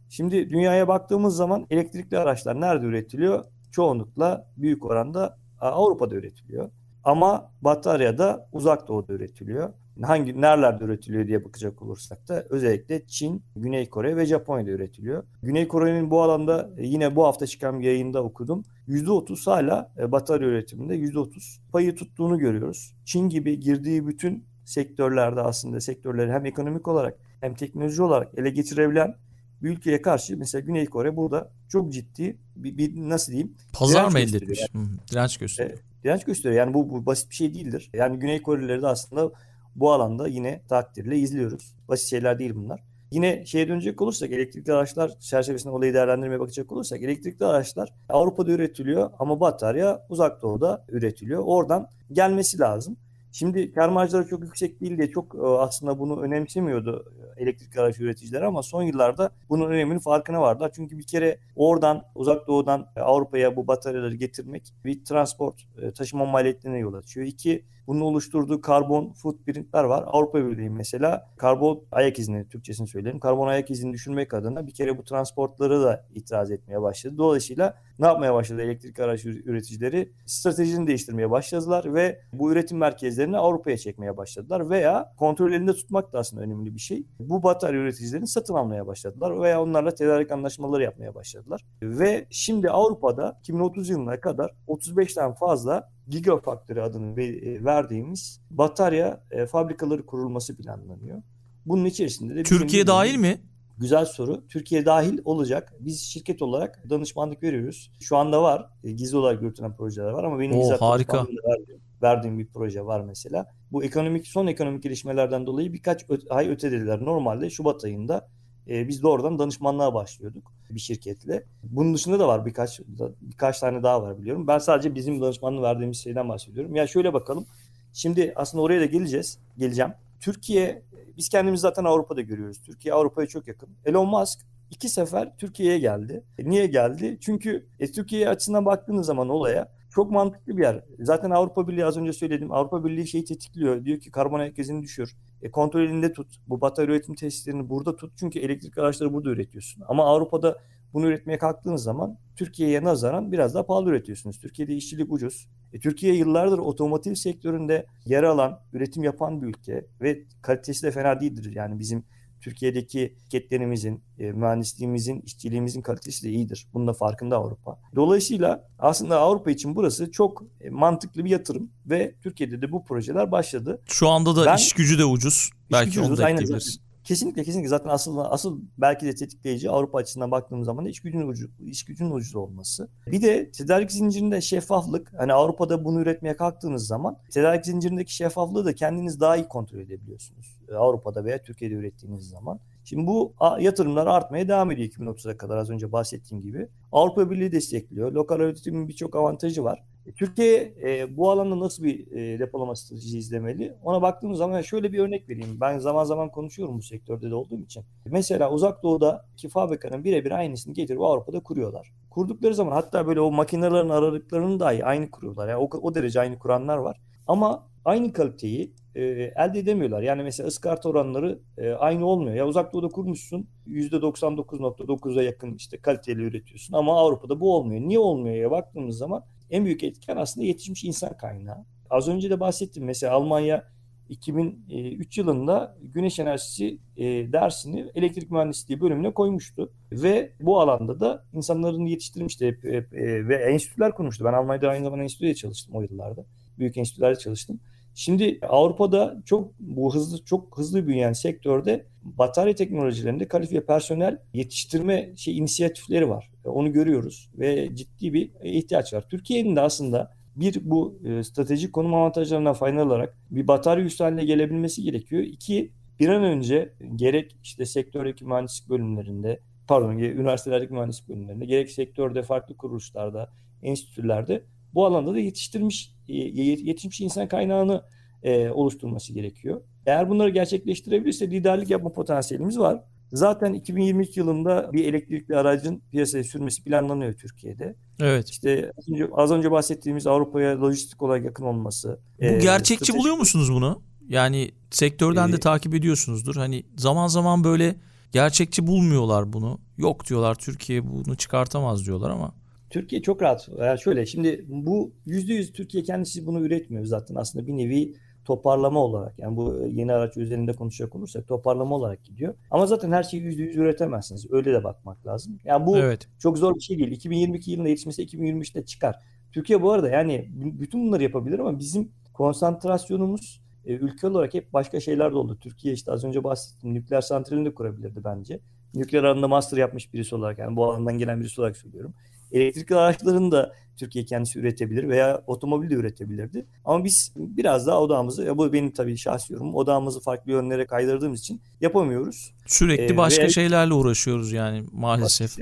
Şimdi dünyaya baktığımız zaman elektrikli araçlar nerede üretiliyor? Çoğunlukla büyük oranda Avrupa'da üretiliyor. Ama batarya da uzak doğuda üretiliyor. Hangi nerelerde üretiliyor diye bakacak olursak da özellikle Çin, Güney Kore ve Japonya'da üretiliyor. Güney Kore'nin bu alanda e, yine bu hafta çıkan bir yayında okudum. %30 hala e, batarya üretiminde %30 payı tuttuğunu görüyoruz. Çin gibi girdiği bütün sektörlerde aslında sektörleri hem ekonomik olarak hem teknoloji olarak ele geçirebilen bir ülkeye karşı mesela Güney Kore burada çok ciddi bir, bir nasıl diyeyim? Pazar mı elde etmiş? Yani. Direnç gösteriyor. E, direnç gösteriyor. Yani bu, bu basit bir şey değildir. Yani Güney Korelileri de aslında bu alanda yine takdirle izliyoruz. Basit şeyler değil bunlar. Yine şeye dönecek olursak elektrikli araçlar çerçevesinde olayı değerlendirmeye bakacak olursak elektrikli araçlar Avrupa'da üretiliyor ama batarya uzak doğuda üretiliyor. Oradan gelmesi lazım. Şimdi kar marjları çok yüksek değil diye çok e, aslında bunu önemsemiyordu elektrik araç üreticileri ama son yıllarda bunun öneminin farkına vardılar. Çünkü bir kere oradan uzak doğudan Avrupa'ya bu bataryaları getirmek bir transport e, taşıma maliyetlerine yol açıyor. İki bunun oluşturduğu karbon footprintler var. Avrupa Birliği mesela karbon ayak izini Türkçesini söyleyelim. Karbon ayak izini düşürmek adına bir kere bu transportları da itiraz etmeye başladı. Dolayısıyla ne yapmaya başladı elektrik araç üreticileri? Stratejini değiştirmeye başladılar ve bu üretim merkezlerini Avrupa'ya çekmeye başladılar veya kontrol elinde tutmak da aslında önemli bir şey. Bu batarya üreticilerini satın almaya başladılar veya onlarla tedarik anlaşmaları yapmaya başladılar. Ve şimdi Avrupa'da 2030 yılına kadar 35'ten fazla Gigafactory adını e, verdiğimiz batarya e, fabrikaları kurulması planlanıyor. Bunun içerisinde de Türkiye dahil mi? Güzel soru. Türkiye dahil olacak. Biz şirket olarak danışmanlık veriyoruz. Şu anda var. E, gizli olarak yürütülen projeler var ama benim Oo, bizzat harika. verdiğim, verdiğim bir proje var mesela. Bu ekonomik son ekonomik gelişmelerden dolayı birkaç ay ötelediler. Normalde Şubat ayında e, biz doğrudan danışmanlığa başlıyorduk bir şirketle. Bunun dışında da var birkaç birkaç tane daha var biliyorum. Ben sadece bizim danışmanlığı verdiğimiz şeyden bahsediyorum. Ya şöyle bakalım. Şimdi aslında oraya da geleceğiz. Geleceğim. Türkiye biz kendimizi zaten Avrupa'da görüyoruz. Türkiye Avrupa'ya çok yakın. Elon Musk iki sefer Türkiye'ye geldi. Niye geldi? Çünkü e, Türkiye açısından baktığınız zaman olaya çok mantıklı bir yer. Zaten Avrupa Birliği az önce söyledim. Avrupa Birliği şeyi tetikliyor. Diyor ki karbon ayak izini düşür. E, kontrol elinde tut. Bu batarya üretim tesislerini burada tut. Çünkü elektrik araçları burada üretiyorsun. Ama Avrupa'da bunu üretmeye kalktığınız zaman Türkiye'ye nazaran biraz daha pahalı üretiyorsunuz. Türkiye'de işçilik ucuz. E, Türkiye yıllardır otomotiv sektöründe yer alan, üretim yapan bir ülke ve kalitesi de fena değildir. Yani bizim Türkiye'deki şirketlerimizin, e, mühendisliğimizin, işçiliğimizin kalitesi de iyidir. Bunun da farkında Avrupa. Dolayısıyla aslında Avrupa için burası çok e, mantıklı bir yatırım ve Türkiye'de de bu projeler başladı. Şu anda da Ben- iş gücü de ucuz. Belki gücü onu da ekleyebiliriz. Kesinlikle kesinlikle zaten asıl asıl belki de tetikleyici Avrupa açısından baktığımız zaman da iş gücünün ucuz, iş gücünün ucuz olması. Bir de tedarik zincirinde şeffaflık. Hani Avrupa'da bunu üretmeye kalktığınız zaman tedarik zincirindeki şeffaflığı da kendiniz daha iyi kontrol edebiliyorsunuz. Avrupa'da veya Türkiye'de ürettiğiniz zaman. Şimdi bu yatırımlar artmaya devam ediyor 2030'a kadar az önce bahsettiğim gibi. Avrupa Birliği destekliyor. Lokal üretimin birçok avantajı var. E, Türkiye e, bu alanda nasıl bir e, depolama stratejisi izlemeli? Ona baktığımız zaman şöyle bir örnek vereyim. Ben zaman zaman konuşuyorum bu sektörde de olduğum için. Mesela Uzak Doğu'daki fabrikanın birebir aynısını getirip Avrupa'da kuruyorlar. Kurdukları zaman hatta böyle o makinelerin aralıklarını dahi aynı kuruyorlar. Yani o, o derece aynı kuranlar var. Ama aynı kaliteyi e, elde edemiyorlar. Yani mesela ıskarta oranları e, aynı olmuyor. Ya Uzak Doğu'da kurmuşsun %99.9'a yakın işte kaliteli üretiyorsun ama Avrupa'da bu olmuyor. Niye olmuyor ya baktığımız zaman en büyük etken aslında yetişmiş insan kaynağı. Az önce de bahsettim. Mesela Almanya 2003 yılında güneş enerjisi e, dersini elektrik mühendisliği bölümüne koymuştu. Ve bu alanda da insanların yetiştirmişti hep, hep, e, ve enstitüler kurmuştu. Ben Almanya'da aynı zamanda enstitüde çalıştım o yıllarda. Büyük enstitülerde çalıştım. Şimdi Avrupa'da çok bu hızlı çok hızlı büyüyen sektörde batarya teknolojilerinde kalifiye personel yetiştirme şey inisiyatifleri var. Onu görüyoruz ve ciddi bir ihtiyaç var. Türkiye'nin de aslında bir bu e, stratejik konum avantajlarından faydalanarak bir batarya üstü haline gelebilmesi gerekiyor. İki bir an önce gerek işte sektördeki mühendislik bölümlerinde pardon üniversitelerdeki mühendislik bölümlerinde gerek sektörde farklı kuruluşlarda enstitülerde bu alanda da yetiştirmiş yetişmiş insan kaynağını e, oluşturması gerekiyor. Eğer bunları gerçekleştirebilirse liderlik yapma potansiyelimiz var. Zaten 2022 yılında bir elektrikli aracın piyasaya sürmesi planlanıyor Türkiye'de. Evet. İşte az önce, az önce bahsettiğimiz Avrupa'ya lojistik olarak yakın olması. Bu e, gerçekçi strateji... buluyor musunuz bunu? Yani sektörden ee, de takip ediyorsunuzdur. Hani zaman zaman böyle gerçekçi bulmuyorlar bunu. Yok diyorlar Türkiye bunu çıkartamaz diyorlar ama. Türkiye çok rahat. Yani şöyle şimdi bu yüzde yüz Türkiye kendisi bunu üretmiyor zaten aslında bir nevi toparlama olarak yani bu yeni araç üzerinde konuşacak olursak toparlama olarak gidiyor. Ama zaten her şeyi yüzde yüz üretemezsiniz. Öyle de bakmak lazım. Yani bu evet. çok zor bir şey değil. 2022 yılında yetişmesi 2023'te çıkar. Türkiye bu arada yani bütün bunları yapabilir ama bizim konsantrasyonumuz e, ülke olarak hep başka şeyler de oldu. Türkiye işte az önce bahsettiğim nükleer santralini de kurabilirdi bence. Nükleer alanında master yapmış birisi olarak yani bu alandan gelen birisi olarak söylüyorum. Elektrikli araçların da Türkiye kendisi üretebilir veya otomobil de üretebilirdi. Ama biz biraz daha odağımızı, ya bu benim tabii şahsi yorumum, odağımızı farklı yönlere kaydırdığımız için yapamıyoruz. Sürekli ee, başka veya... şeylerle uğraşıyoruz yani maalesef.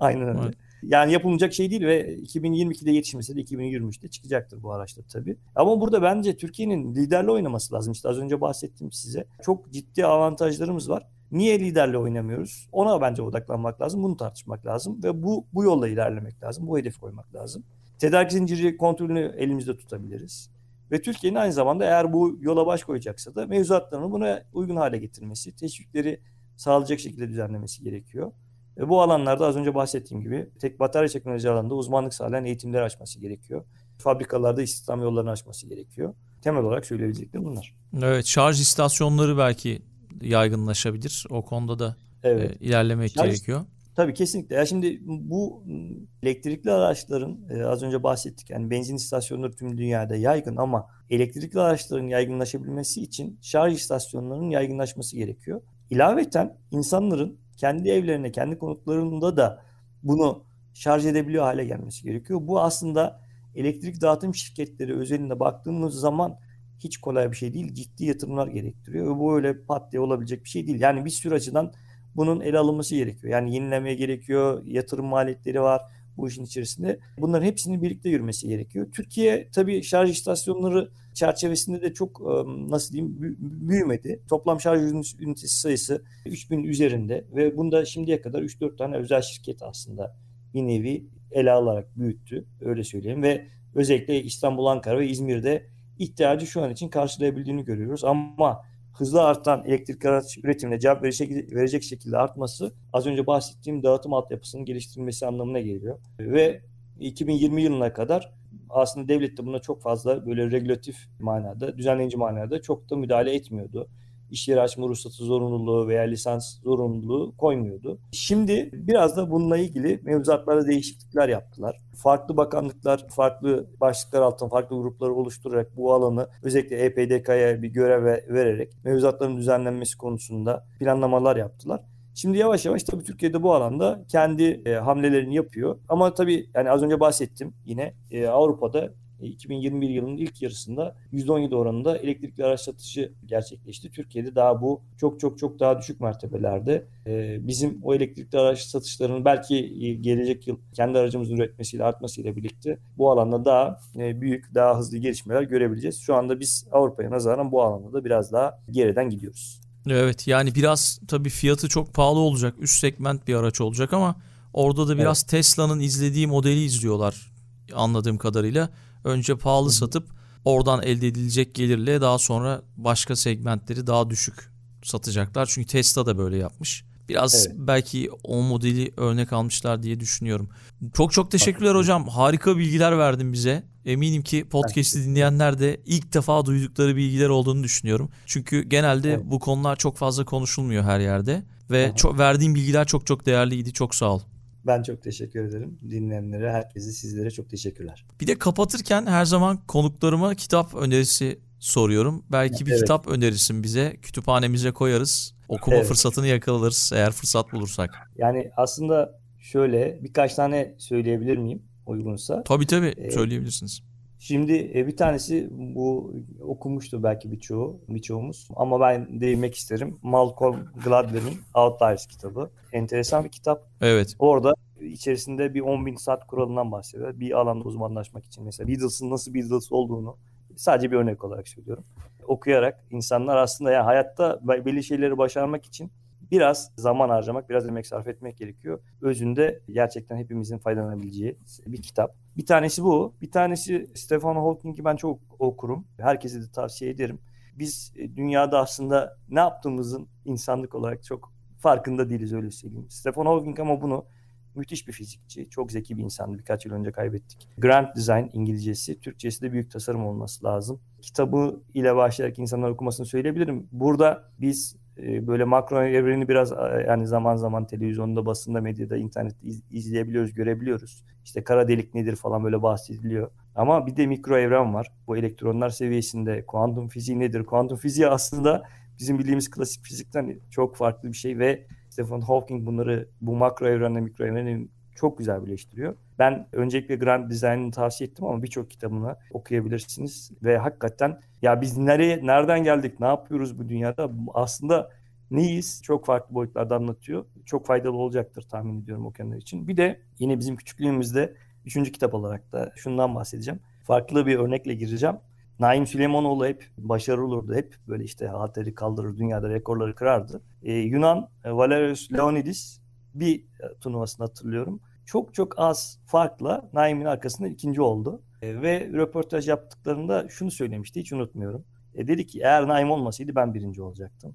Aynen öyle. Evet. Yani yapılmayacak şey değil ve 2022'de yetişmesi de 2023'te çıkacaktır bu araçta tabii. Ama burada bence Türkiye'nin liderle oynaması lazım. İşte az önce bahsettim size. Çok ciddi avantajlarımız var. Niye liderle oynamıyoruz? Ona bence odaklanmak lazım. Bunu tartışmak lazım ve bu bu yolla ilerlemek lazım. Bu hedefi koymak lazım. Tedarik zinciri kontrolünü elimizde tutabiliriz. Ve Türkiye'nin aynı zamanda eğer bu yola baş koyacaksa da mevzuatlarını buna uygun hale getirmesi, teşvikleri sağlayacak şekilde düzenlemesi gerekiyor. Ve bu alanlarda az önce bahsettiğim gibi tek batarya teknoloji alanında uzmanlık sağlayan eğitimler açması gerekiyor. Fabrikalarda istihdam yollarını açması gerekiyor. Temel olarak söyleyebileceklerim bunlar. Evet şarj istasyonları belki yaygınlaşabilir. O konuda da evet. e, ilerlemek şarj, gerekiyor. Tabii kesinlikle. Ya şimdi bu elektrikli araçların e, az önce bahsettik. Yani benzin istasyonları tüm dünyada yaygın ama elektrikli araçların yaygınlaşabilmesi için şarj istasyonlarının yaygınlaşması gerekiyor. İlaveten insanların kendi evlerine, kendi konutlarında da bunu şarj edebiliyor hale gelmesi gerekiyor. Bu aslında elektrik dağıtım şirketleri özelinde baktığımız zaman hiç kolay bir şey değil. Ciddi yatırımlar gerektiriyor. Ve bu öyle pat diye olabilecek bir şey değil. Yani bir sürü açıdan bunun ele alınması gerekiyor. Yani yenilemeye gerekiyor, yatırım maliyetleri var bu işin içerisinde. Bunların hepsinin birlikte yürümesi gerekiyor. Türkiye tabii şarj istasyonları çerçevesinde de çok nasıl diyeyim büyümedi. Toplam şarj ünitesi sayısı 3000 üzerinde ve bunda şimdiye kadar 3-4 tane özel şirket aslında bir nevi ele alarak büyüttü öyle söyleyeyim ve özellikle İstanbul, Ankara ve İzmir'de ihtiyacı şu an için karşılayabildiğini görüyoruz ama hızlı artan elektrik araç üretimine cevap verecek, verecek şekilde artması az önce bahsettiğim dağıtım altyapısının geliştirilmesi anlamına geliyor. Ve 2020 yılına kadar aslında devlet de buna çok fazla böyle regülatif manada, düzenleyici manada çok da müdahale etmiyordu iş yeri açma ruhsatı zorunluluğu veya lisans zorunluluğu koymuyordu. Şimdi biraz da bununla ilgili mevzuatlarda değişiklikler yaptılar. Farklı bakanlıklar, farklı başlıklar altında farklı grupları oluşturarak bu alanı özellikle EPDK'ya bir görev vererek mevzuatların düzenlenmesi konusunda planlamalar yaptılar. Şimdi yavaş yavaş tabii Türkiye'de bu alanda kendi e, hamlelerini yapıyor. Ama tabii yani az önce bahsettim yine e, Avrupa'da 2021 yılının ilk yarısında %17 oranında elektrikli araç satışı gerçekleşti. Türkiye'de daha bu çok çok çok daha düşük mertebelerde. Ee, bizim o elektrikli araç satışlarının belki gelecek yıl kendi aracımızın üretmesiyle artmasıyla birlikte bu alanda daha e, büyük, daha hızlı gelişmeler görebileceğiz. Şu anda biz Avrupa'ya nazaran bu alanda da biraz daha geriden gidiyoruz. Evet yani biraz tabii fiyatı çok pahalı olacak. Üst segment bir araç olacak ama orada da biraz evet. Tesla'nın izlediği modeli izliyorlar anladığım kadarıyla. Önce pahalı satıp oradan elde edilecek gelirle daha sonra başka segmentleri daha düşük satacaklar. Çünkü Tesla da böyle yapmış. Biraz evet. belki o modeli örnek almışlar diye düşünüyorum. Çok çok teşekkürler hocam. Harika bilgiler verdin bize. Eminim ki podcast'i dinleyenler de ilk defa duydukları bilgiler olduğunu düşünüyorum. Çünkü genelde evet. bu konular çok fazla konuşulmuyor her yerde ve çok verdiğin bilgiler çok çok değerliydi. Çok sağ ol. Ben çok teşekkür ederim. Dinleyenlere, herkese, sizlere çok teşekkürler. Bir de kapatırken her zaman konuklarıma kitap önerisi soruyorum. Belki bir evet. kitap önerirsin bize. Kütüphanemize koyarız. Okuma evet. fırsatını yakalarız eğer fırsat bulursak. Yani aslında şöyle birkaç tane söyleyebilir miyim uygunsa? Tabii tabii ee, söyleyebilirsiniz. Şimdi e, bir tanesi bu okumuştu belki birçoğu, birçoğumuz ama ben değinmek isterim. Malcolm Gladwell'in Outliers kitabı. Enteresan bir kitap. Evet. Orada içerisinde bir 10 bin saat kuralından bahsediyor. Bir alanda uzmanlaşmak için mesela Beatles'ın nasıl Beatles olduğunu sadece bir örnek olarak söylüyorum. Okuyarak insanlar aslında yani hayatta belli şeyleri başarmak için biraz zaman harcamak, biraz emek sarf etmek gerekiyor. Özünde gerçekten hepimizin faydalanabileceği bir kitap. Bir tanesi bu. Bir tanesi Stephen Hawking'i ben çok okurum. Herkese de tavsiye ederim. Biz e, dünyada aslında ne yaptığımızın insanlık olarak çok farkında değiliz öyle söyleyeyim. Stephen Hawking ama bunu müthiş bir fizikçi. Çok zeki bir insandı. Birkaç yıl önce kaybettik. Grand Design İngilizcesi. Türkçesi de büyük tasarım olması lazım. Kitabı ile başlayarak insanlar okumasını söyleyebilirim. Burada biz böyle makro evreni biraz yani zaman zaman televizyonda, basında, medyada, internette iz, izleyebiliyoruz, görebiliyoruz. İşte kara delik nedir falan böyle bahsediliyor. Ama bir de mikro evren var. Bu elektronlar seviyesinde kuantum fiziği nedir? Kuantum fiziği aslında bizim bildiğimiz klasik fizikten çok farklı bir şey ve Stephen Hawking bunları bu makro evrenle mikro evreni çok güzel birleştiriyor. Ben öncelikle Grand Design'ını tavsiye ettim ama birçok kitabını okuyabilirsiniz ve hakikaten ya biz nereye nereden geldik, ne yapıyoruz bu dünyada? Aslında neyiz? Çok farklı boyutlarda anlatıyor. Çok faydalı olacaktır tahmin ediyorum okuyanlar için. Bir de yine bizim küçüklüğümüzde üçüncü kitap olarak da şundan bahsedeceğim. Farklı bir örnekle gireceğim. Naim Süleymanoğlu hep başarılı olurdu. Hep böyle işte halteri kaldırır, dünyada rekorları kırardı. Ee, Yunan e, Valerius Leonidis bir e, turnuvasını hatırlıyorum çok çok az farkla Naim'in arkasında ikinci oldu. E, ve röportaj yaptıklarında şunu söylemişti hiç unutmuyorum. E, dedi ki eğer Naim olmasaydı ben birinci olacaktım.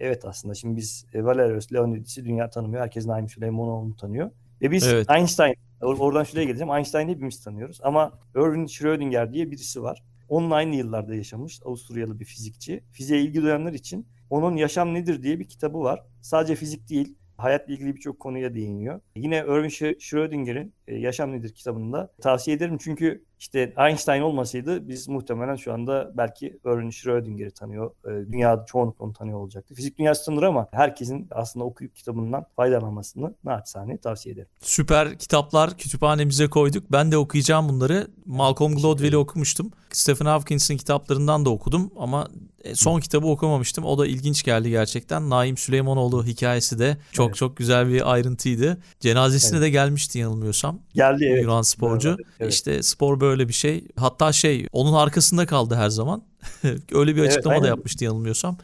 Evet aslında şimdi biz e, Valerius Leonidis'i dünya tanımıyor. Herkes Naim Süleymanoğlu'nu tanıyor. Ve biz evet. Einstein, or- oradan şuraya geleceğim. Einstein'ı hepimiz tanıyoruz. Ama Erwin Schrödinger diye birisi var. Onun aynı yıllarda yaşamış Avusturyalı bir fizikçi. Fiziğe ilgi duyanlar için onun Yaşam Nedir diye bir kitabı var. Sadece fizik değil, hayatla ilgili birçok konuya değiniyor. Yine Erwin Schrödinger'in e, Yaşam Nedir kitabında tavsiye ederim çünkü İşte Einstein olmasaydı biz muhtemelen şu anda belki Erwin Schrödinger'i tanıyor. E, dünya çoğunlukla onu tanıyor olacaktı. Fizik dünyası tanır ama herkesin aslında okuyup kitabından faydalanmasını naçizane tavsiye ederim. Süper kitaplar kütüphanemize koyduk. Ben de okuyacağım bunları. Malcolm Gladwell'i okumuştum. Stephen Hawkins'in kitaplarından da okudum ama e, son kitabı okumamıştım. O da ilginç geldi gerçekten. Naim Süleymanoğlu hikayesi de çok Evet. çok güzel bir ayrıntıydı. Cenazesine Evet. de gelmişti yanılmıyorsam. Geldi evet. Yunan sporcu. Evet. İşte spor böyle bir şey. Hatta şey onun arkasında kaldı her zaman. (laughs) Öyle bir Evet, açıklama da aynen. yapmıştı yanılmıyorsam.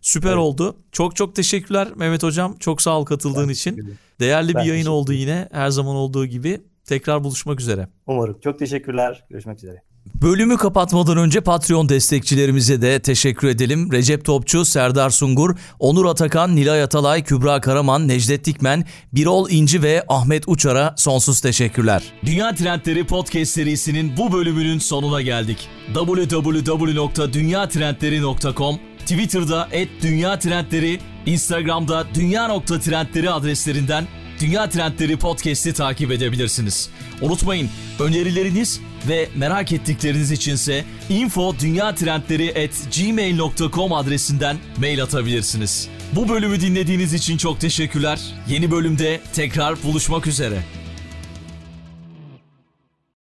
Süper Evet. oldu. Çok çok teşekkürler Mehmet Hocam. Çok sağ ol katıldığın Ben için. Değerli Ben bir yayın oldu yine. Her zaman olduğu gibi. Tekrar buluşmak üzere. Umarım. Çok teşekkürler. Görüşmek üzere. Bölümü kapatmadan önce Patreon destekçilerimize de teşekkür edelim. Recep Topçu, Serdar Sungur, Onur Atakan, Nilay Atalay, Kübra Karaman, Necdet Dikmen, Birol İnci ve Ahmet Uçar'a sonsuz teşekkürler. Dünya Trendleri Podcast serisinin bu bölümünün sonuna geldik. www.dünyatrendleri.com Twitter'da @dünyatrendleri, Instagram'da dünya.trendleri adreslerinden Dünya Trendleri Podcast'i takip edebilirsiniz. Unutmayın önerileriniz ve merak ettikleriniz içinse info.dünyatrendleri@gmail.com adresinden mail atabilirsiniz. Bu bölümü dinlediğiniz için çok teşekkürler. Yeni bölümde tekrar buluşmak üzere.